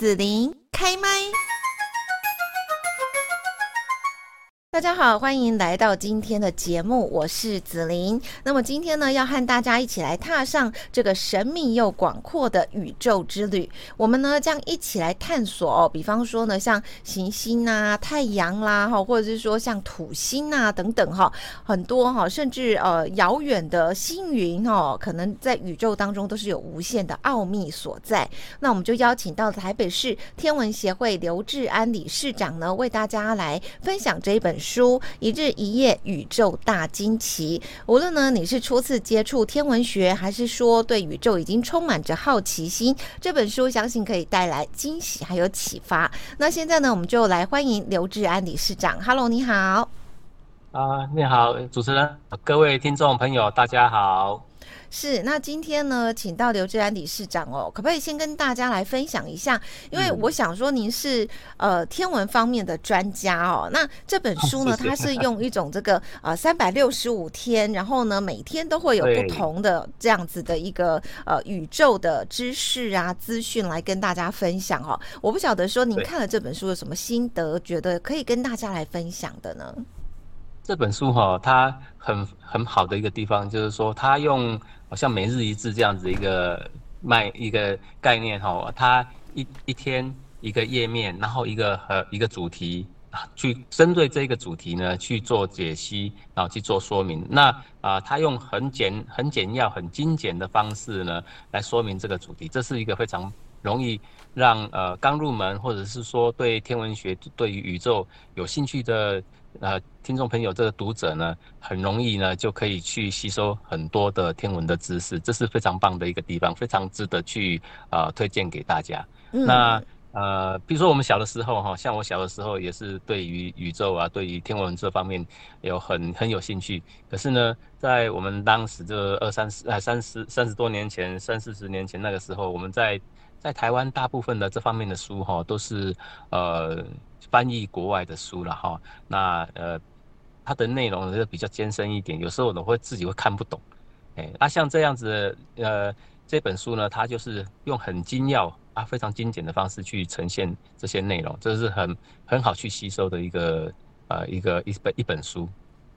子琳开麦。大家好，欢迎来到今天的节目，我是子琳。那么今天呢，要和大家一起来踏上这个神秘又广阔的宇宙之旅。我们呢将一起来探索，比方说呢，像行星啊、太阳啦，哈，或者是说像土星啊等等哈，很多哈，甚至呃遥远的星云哦，可能在宇宙当中都是有无限的奥秘所在。那我们就邀请到台北市天文协会刘志安理事长呢，为大家来分享这一本书一日一夜宇宙大惊奇，无论呢你是初次接触天文学，还是说对宇宙已经充满着好奇心，这本书相信可以带来惊喜还有启发。那现在呢，我们就来欢迎刘志安理事长。Hello，你好。啊，你好，主持人，各位听众朋友，大家好。是，那今天呢，请到刘志安理事长哦，可不可以先跟大家来分享一下？因为我想说您是呃天文方面的专家哦。那这本书呢，它是用一种这个呃三百六十五天，然后呢每天都会有不同的这样子的一个呃宇宙的知识啊资讯来跟大家分享哦。我不晓得说您看了这本书有什么心得，觉得可以跟大家来分享的呢？这本书哈，它很很好的一个地方就是说，它用。好像每日一字这样子一个卖一个概念哈，它一一天一个页面，然后一个和一个主题啊，去针对这个主题呢去做解析，然后去做说明。那啊，它用很简、很简要、很精简的方式呢来说明这个主题，这是一个非常容易让呃刚入门或者是说对天文学、对于宇宙有兴趣的。呃，听众朋友，这个读者呢，很容易呢就可以去吸收很多的天文的知识，这是非常棒的一个地方，非常值得去呃推荐给大家。嗯、那呃，比如说我们小的时候哈，像我小的时候也是对于宇宙啊，对于天文这方面有很很有兴趣。可是呢，在我们当时这二三十呃三十三十多年前，三四十年前那个时候，我们在在台湾大部分的这方面的书哈，都是呃。翻译国外的书了哈，那呃，它的内容就比较艰深一点，有时候我会自己会看不懂，哎，那像这样子呃，这本书呢，它就是用很精要啊，非常精简的方式去呈现这些内容，这是很很好去吸收的一个呃一个一本一本书。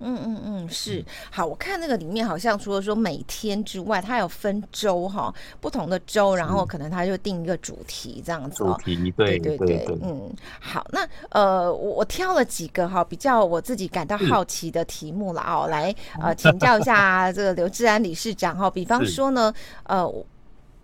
嗯嗯嗯，是好。我看那个里面好像除了说每天之外，它有分周哈，不同的周，然后可能它就定一个主题这样子。主题对对对，对，嗯，好。那呃，我我挑了几个哈，比较我自己感到好奇的题目了哦，来呃请教一下这个刘志安理事长哈。比方说呢，呃，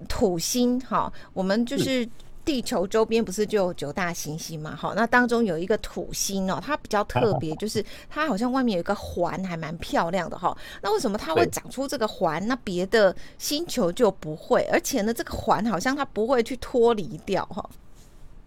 土星哈，我们就是。地球周边不是就有九大行星嘛？好，那当中有一个土星哦，它比较特别，就是它好像外面有一个环，还蛮漂亮的哈。那为什么它会长出这个环？那别的星球就不会？而且呢，这个环好像它不会去脱离掉哈。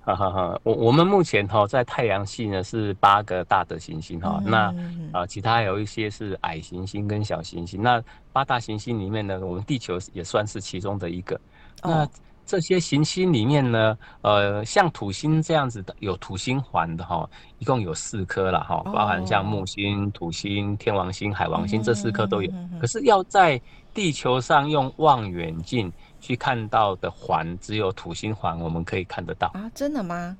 哈哈哈，我我们目前哈在太阳系呢是八个大的行星哈，那啊其他有一些是矮行星跟小行星。那八大行星里面呢，我们地球也算是其中的一个。那这些行星里面呢，呃，像土星这样子的有土星环的哈，一共有四颗了哈，包含像木星、土星、天王星、海王星这四颗都有。可是要在地球上用望远镜去看到的环，只有土星环我们可以看得到啊？真的吗？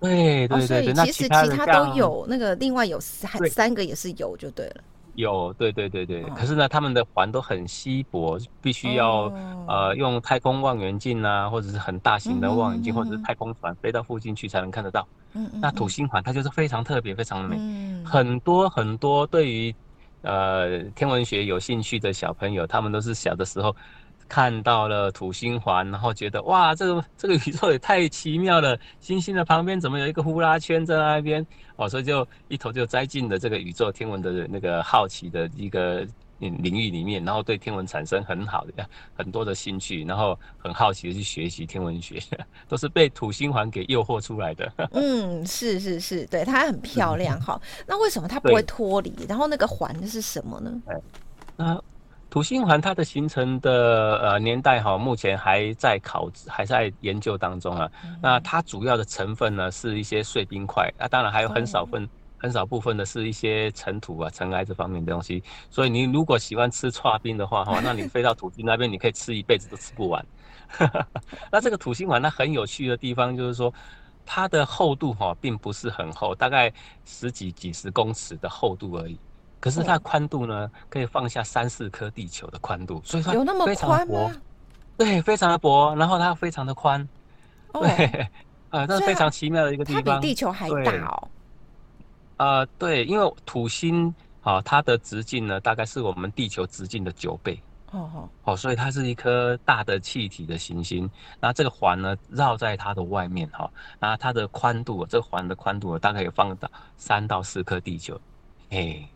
对对对对，那其实其他都有，那个另外有三三个也是有就对了。有，对对对对，可是呢，他们的环都很稀薄，必须要呃用太空望远镜啊，或者是很大型的望远镜，或者是太空船飞到附近去才能看得到。嗯，那土星环它就是非常特别，非常的美。很多很多对于呃天文学有兴趣的小朋友，他们都是小的时候。看到了土星环，然后觉得哇，这个这个宇宙也太奇妙了！星星的旁边怎么有一个呼啦圈在那边？哦，所以就一头就栽进了这个宇宙天文的那个好奇的一个领域里面，然后对天文产生很好的很多的兴趣，然后很好奇的去学习天文学，都是被土星环给诱惑出来的。嗯，是是是，对，它很漂亮 哈。那为什么它不会脱离？然后那个环是什么呢？那。土星环它的形成的呃年代哈，目前还在考还在研究当中啊。那它主要的成分呢，是一些碎冰块，那当然还有很少分很少部分的是一些尘土啊、尘埃这方面的东西。所以你如果喜欢吃剉冰的话哈，那你飞到土星那边，你可以吃一辈子都吃不完。那这个土星环它很有趣的地方就是说，它的厚度哈并不是很厚，大概十几几十公尺的厚度而已。可是它的宽度呢，可以放下三四颗地球的宽度，所以它有那么宽吗？对，非常的薄，然后它非常的宽。哦、对，呃，这是非常奇妙的一个地方。它比地球还大哦。呃，对，因为土星啊、哦，它的直径呢，大概是我们地球直径的九倍。哦哦，哦，所以它是一颗大的气体的行星。那这个环呢，绕在它的外面哈、哦，那它的宽度，这个环的宽度大概有放到三到四颗地球。哎。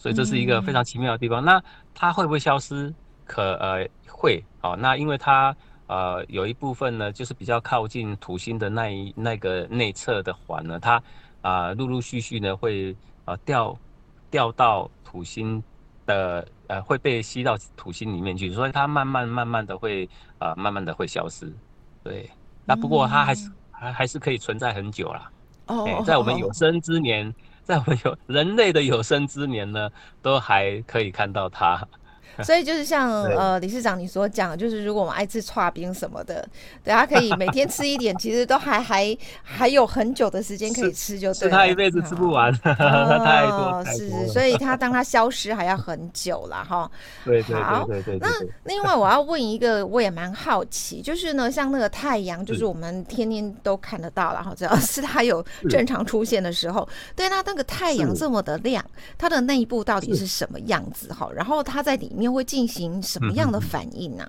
所以这是一个非常奇妙的地方。嗯、那它会不会消失？可呃会。好、哦，那因为它呃有一部分呢，就是比较靠近土星的那一那个内侧的环呢，它啊、呃、陆陆续续呢会呃掉掉到土星的呃会被吸到土星里面去，所以它慢慢慢慢的会啊、呃、慢慢的会消失。对，那不过它还是、嗯、还还是可以存在很久啦。哦，欸、在我们有生之年。哦在我们有人类的有生之年呢，都还可以看到它。所以就是像呃理事长你所讲，就是如果我们爱吃串冰什么的，对，他可以每天吃一点，其实都还还还有很久的时间可以吃，就对了。是他一辈子吃不完，太多太多。是，所以他当他消失还要很久了哈。对对对对对。那另外我要问一个，我也蛮好奇，就是呢，像那个太阳，就是我们天天都看得到了哈，只要是它有正常出现的时候，对，那那个太阳这么的亮，它的内部到底是什么样子哈？然后它在里面。会进行什么样的反应呢？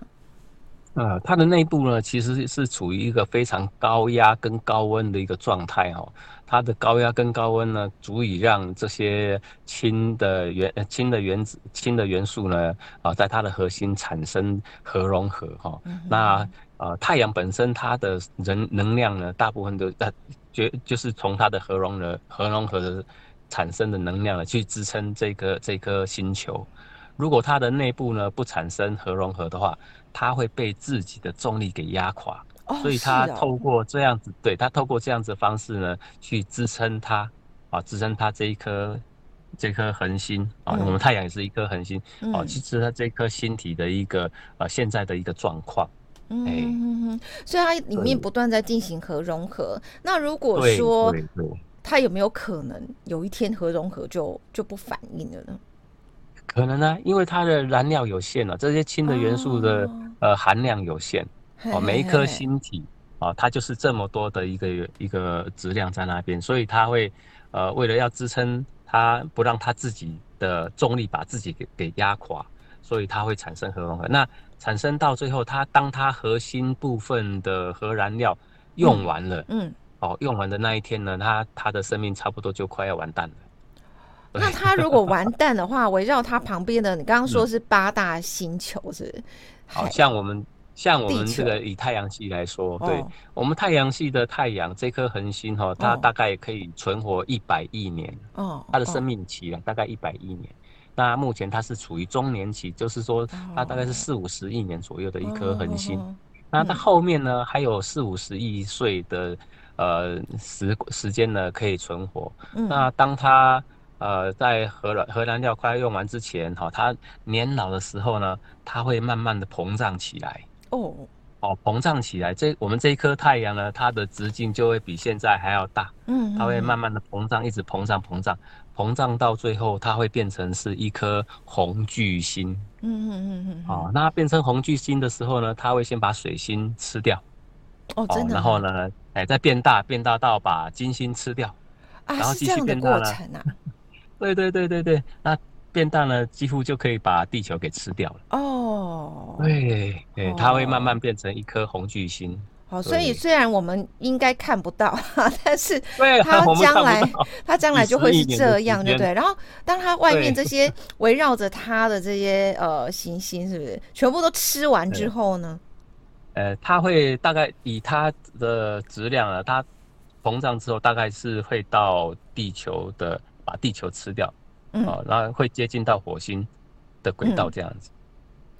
呃，它的内部呢，其实是处于一个非常高压跟高温的一个状态哦。它的高压跟高温呢，足以让这些氢的原氢的原子氢的元素呢，啊，在它的核心产生核融合哈。那呃，太阳本身它的人能量呢，大部分都呃，就就是从它的核融合核融合的产生的能量呢，去支撑这个这颗星球。如果它的内部呢不产生核融合的话，它会被自己的重力给压垮。哦，所以它透过这样子，对，它透过这样子的方式呢，去支撑它啊，支撑它这一颗这颗恒星啊，我们太阳也是一颗恒星啊，去支撑它这颗星体的一个呃现在的一个状况。嗯，所以它里面不断在进行核融合。那如果说它有没有可能有一天核融合就就不反应了呢？可能呢，因为它的燃料有限了，这些氢的元素的、哦、呃含量有限哦，每一颗星体啊、哦，它就是这么多的一个一个质量在那边，所以它会呃为了要支撑它，不让它自己的重力把自己给给压垮，所以它会产生核融合。那产生到最后，它当它核心部分的核燃料用完了，嗯，嗯哦，用完的那一天呢，它它的生命差不多就快要完蛋了。那它如果完蛋的话，围绕它旁边的，你刚刚说是八大星球是，是？好像我们像我们这个以太阳系来说，对、哦、我们太阳系的太阳这颗恒星哈，它大概可以存活一百亿年哦，它的生命期啊大概一百亿年。那目前它是处于中年期，就是说它大概是四五十亿年左右的一颗恒星。那它后面呢还有四五十亿岁的呃时时间呢可以存活。那当它呃，在核燃核燃料快要用完之前，哈、哦，它年老的时候呢，它会慢慢的膨胀起来。哦，哦，膨胀起来，这我们这一颗太阳呢，它的直径就会比现在还要大。嗯，它会慢慢的膨胀，一直膨胀膨胀，膨胀到最后，它会变成是一颗红巨星。嗯嗯嗯嗯。哦，那变成红巨星的时候呢，它会先把水星吃掉。哦，真的。然后呢，哎，再变大，变大到把金星吃掉。啊，然后继续变大了。对对对对对，那变大了，几乎就可以把地球给吃掉了。哦，对对，它会慢慢变成一颗红巨星。好，所以虽然我们应该看不到，但是它将来它将来就会是这样，对不对？然后当它外面这些 围绕着它的这些呃行星，是不是全部都吃完之后呢？呃，它会大概以它的质量啊，它膨胀之后大概是会到地球的。把地球吃掉，嗯，哦，然后会接近到火星的轨道这样子，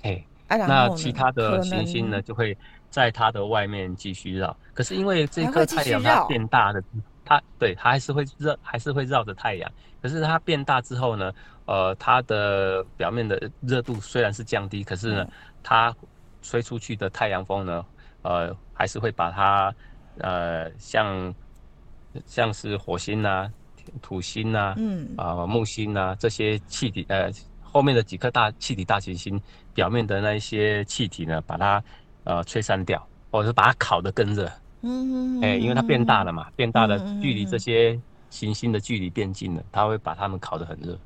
嘿，那其他的行星呢，就会在它的外面继续绕。可是因为这颗太阳它变大了，它对它还是会绕，还是会绕着太阳。可是它变大之后呢，呃，它的表面的热度虽然是降低，可是呢，它吹出去的太阳风呢，呃，还是会把它，呃，像像是火星啊、土星啊、嗯啊、呃、木星啊这些气体，呃，后面的几颗大气体大行星表面的那一些气体呢，把它呃吹散掉，或者是把它烤得更热。嗯嗯。哎，因为它变大了嘛，变大了，距离这些行星的距离变近了，它会把它们烤得很热。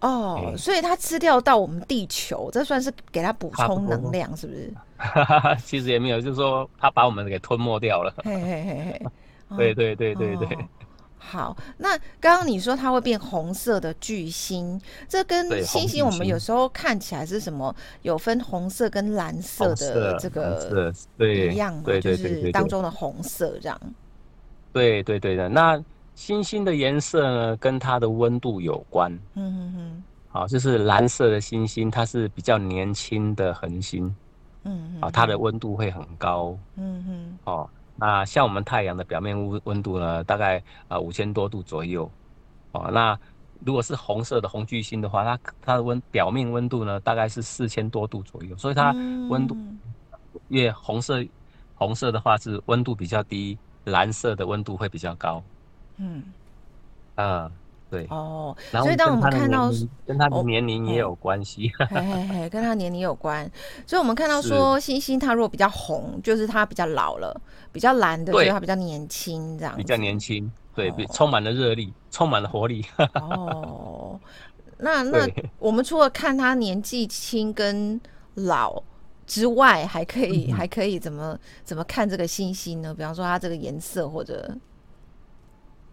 哦，欸、所以它吃掉到我们地球，这算是给它补充能量，是不是？其实也没有，就是说它把我们给吞没掉了。嘿嘿嘿嘿，对对对对对。哦、好，那刚刚你说它会变红色的巨星，这跟星星我们有时候看起来是什么？有分红色跟蓝色的这个对一样吗？对对对，就是当中的红色这样。对对对的那。星星的颜色呢，跟它的温度有关。嗯嗯嗯。好，就是蓝色的星星，它是比较年轻的恒星。嗯嗯。啊，它的温度会很高。嗯嗯。哦，那像我们太阳的表面温温度呢，大概啊五千多度左右。哦，那如果是红色的红巨星的话，它它的温表面温度呢，大概是四千多度左右。所以它温度越红色，红色的话是温度比较低，蓝色的温度会比较高。嗯，啊，对。哦，所以当我们看到跟他的年龄也有关系，嘿嘿嘿，跟他年龄有关，所以我们看到说星星他如果比较红，就是他比较老了；比较蓝的，所以他比较年轻，这样比较年轻，对，充满了热力，充满了活力。哦，那那我们除了看他年纪轻跟老之外，还可以还可以怎么怎么看这个星星呢？比方说它这个颜色或者。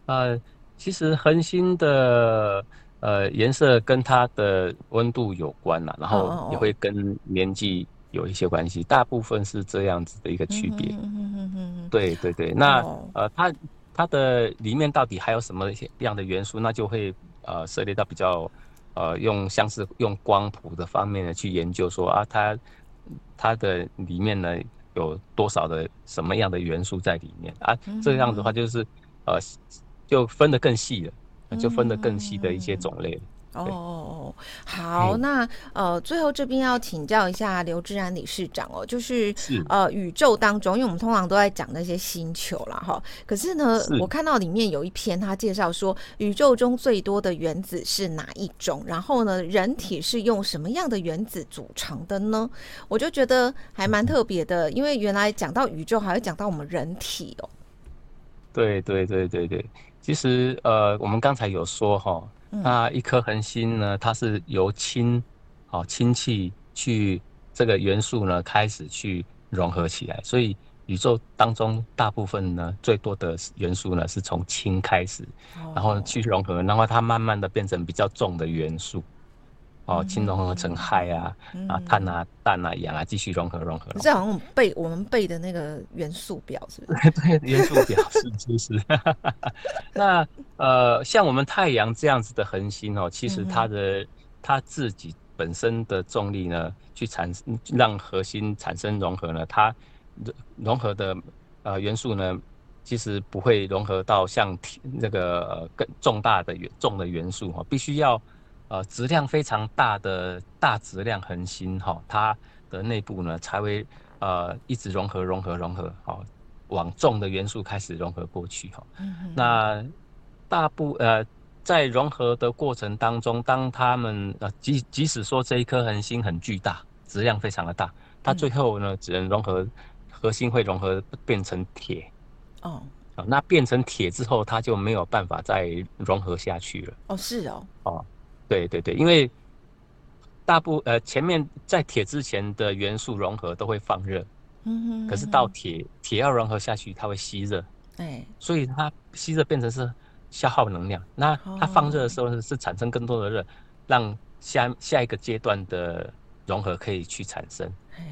呃，其实恒星的呃颜色跟它的温度有关啦，然后也会跟年纪有一些关系，大部分是这样子的一个区别。嗯嗯嗯嗯对对对，那呃它它的里面到底还有什么样的元素？那就会呃涉猎到比较呃用像是用光谱的方面呢去研究说啊它它的里面呢有多少的什么样的元素在里面啊？这样子的话就是呃。就分得更细了，就分得更细的一些种类。哦、嗯，oh, 好，那呃，最后这边要请教一下刘志安理事长哦，就是，是呃，宇宙当中，因为我们通常都在讲那些星球啦哈，可是呢，是我看到里面有一篇，他介绍说宇宙中最多的原子是哪一种？然后呢，人体是用什么样的原子组成的呢？我就觉得还蛮特别的，因为原来讲到宇宙，还会讲到我们人体哦。对对对对对。其实，呃，我们刚才有说哈，那一颗恒星呢，它是由氢，好氢气去这个元素呢开始去融合起来，所以宇宙当中大部分呢最多的元素呢是从氢开始，然后去融合，然后它慢慢的变成比较重的元素。哦，氢融合成氦啊，嗯、啊，碳啊，氮啊，氧啊，继续融合融合。这好像我们背我们背的那个元素表是不是？对，元素表是是 是。那呃，像我们太阳这样子的恒星哦，其实它的、嗯、它自己本身的重力呢，去产生让核心产生融合呢，它融合的呃元素呢，其实不会融合到像那个更重大的元重的元素哈，必须要。呃，质量非常大的大质量恒星哈，它的内部呢才会呃一直融合融合融合，好往重的元素开始融合过去哈。那大部呃在融合的过程当中，当他们呃即即使说这一颗恒星很巨大，质量非常的大，它最后呢只能融合核心会融合变成铁。哦，那变成铁之后，它就没有办法再融合下去了。哦，是哦。哦。对对对，因为大部呃前面在铁之前的元素融合都会放热，嗯哼，嗯哼，可是到铁铁要融合下去，它会吸热，对，所以它吸热变成是消耗能量。那它放热的时候是是产生更多的热，让下下一个阶段的融合可以去产生。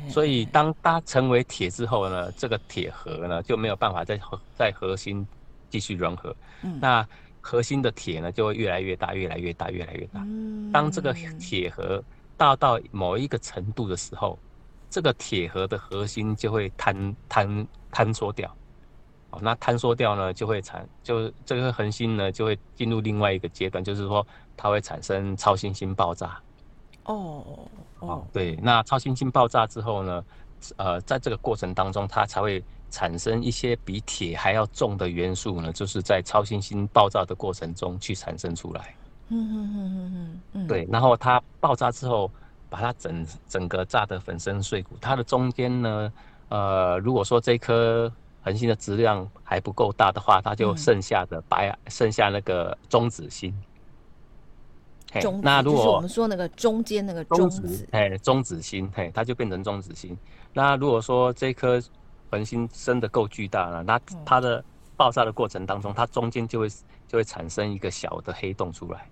所以当它成为铁之后呢，这个铁核呢就没有办法在核在核心继续融合。嗯，那。核心的铁呢，就会越来越大，越来越大，越来越大。当这个铁核大到某一个程度的时候，这个铁核的核心就会坍坍坍缩掉。哦，那坍缩掉呢，就会产就这个恒星呢，就会进入另外一个阶段，就是说它会产生超新星爆炸。哦哦，对，那超新星爆炸之后呢，呃，在这个过程当中，它才会产生一些比铁还要重的元素呢，就是在超新星爆炸的过程中去产生出来。嗯嗯嗯嗯嗯，对，然后它爆炸之后，把它整整个炸得粉身碎骨。它的中间呢，呃，如果说这颗恒星的质量还不够大的话，它就剩下的白，嗯、剩下那个中子星。中，那如果就是我们说那个中间那个中子，哎，中子星，嘿，它就变成中子星。那如果说这颗恒星生得够巨大了，那它的爆炸的过程当中，它中间就会就会产生一个小的黑洞出来。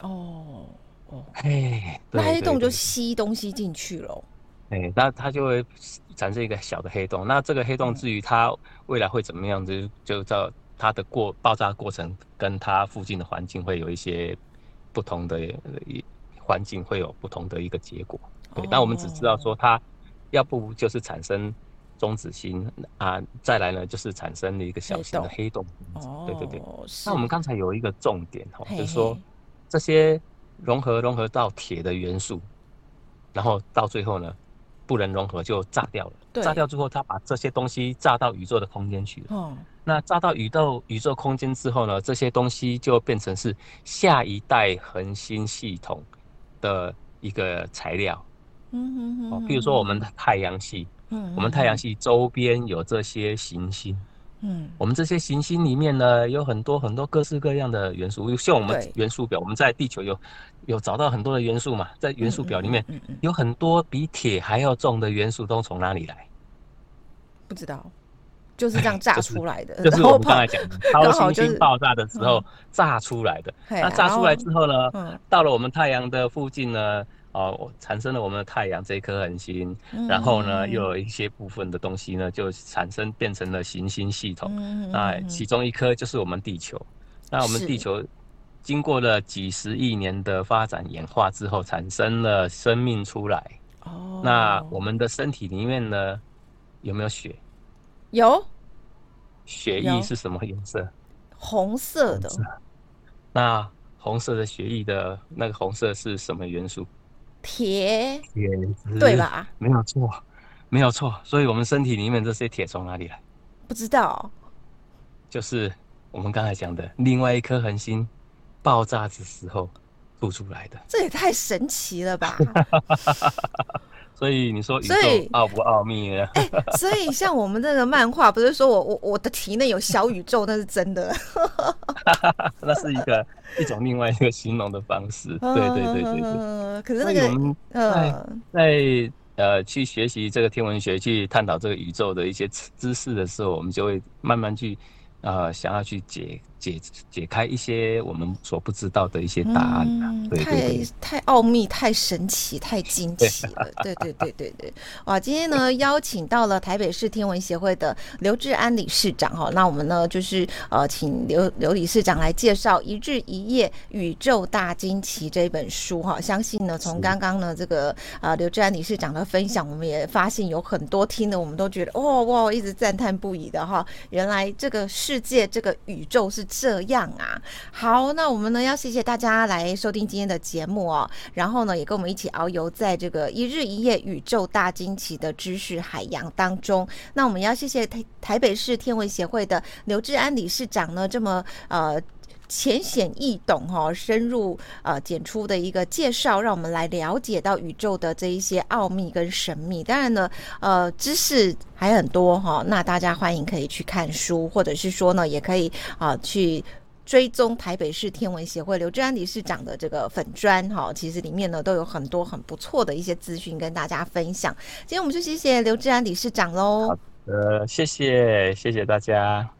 哦哦，哎，那黑洞就吸东西进去了。哎，那它就会产生一个小的黑洞。那这个黑洞至于它未来会怎么样，就就照它的过爆炸过程跟它附近的环境会有一些不同的环境，会有不同的一个结果。对，那我们只知道说它要不就是产生中子星啊，再来呢就是产生了一个小型的黑洞。哦，对对对。那我们刚才有一个重点哈，就是说。这些融合融合到铁的元素，然后到最后呢，不能融合就炸掉了。对炸掉之后，它把这些东西炸到宇宙的空间去了。哦。那炸到宇宙宇宙空间之后呢，这些东西就变成是下一代恒星系统的一个材料。嗯哼哼。哦，比如说我们的太阳系。嗯。我们太阳系周边有这些行星。嗯，我们这些行星里面呢，有很多很多各式各样的元素，像我们元素表，我们在地球有有找到很多的元素嘛，在元素表里面有很多比铁还要重的元素，都从哪里来？不知道，就是这样炸出来的。就是我们刚才讲的超新星爆炸的时候炸出来的。那炸出来之后呢，到了我们太阳的附近呢。哦，产生了我们的太阳这一颗恒星，然后呢，又有一些部分的东西呢，就产生变成了行星系统。那其中一颗就是我们地球。那我们地球经过了几十亿年的发展演化之后，产生了生命出来。哦。那我们的身体里面呢，有没有血？有。血液是什么颜色？红色的。那红色的血液的那个红色是什么元素？铁，铁对吧？没有错，没有错。所以，我们身体里面这些铁从哪里来？不知道。就是我们刚才讲的另外一颗恒星爆炸的时候吐出来的。这也太神奇了吧！所以你说宇宙奥不奥秘呢？哎、欸，所以像我们这个漫画，不是说我我我的体内有小宇宙，那是真的。那是一个一种另外一个形容的方式。对对对对对。可是那个我们在在呃去学习这个天文学，去探讨这个宇宙的一些知识的时候，我们就会慢慢去呃想要去解。解解开一些我们所不知道的一些答案，嗯、对对对，太太奥秘、太神奇、太惊奇了。对对对对对，哇！今天呢，邀请到了台北市天文协会的刘志安理事长哈，那我们呢就是呃，请刘刘理事长来介绍《一日一夜宇宙大惊奇》这本书哈。相信呢，从刚刚呢这个呃刘志安理事长的分享，我们也发现有很多听的，我们都觉得哦哇，一直赞叹不已的哈。原来这个世界，这个宇宙是。这样啊，好，那我们呢要谢谢大家来收听今天的节目哦，然后呢也跟我们一起遨游在这个一日一夜宇宙大惊奇的知识海洋当中。那我们要谢谢台台北市天文协会的刘志安理事长呢，这么呃。浅显易懂哈，深入呃简出的一个介绍，让我们来了解到宇宙的这一些奥秘跟神秘。当然呢，呃，知识还很多哈，那大家欢迎可以去看书，或者是说呢，也可以啊去追踪台北市天文协会刘志安理事长的这个粉砖哈，其实里面呢都有很多很不错的一些资讯跟大家分享。今天我们就谢谢刘志安理事长喽。好的，谢谢谢谢大家。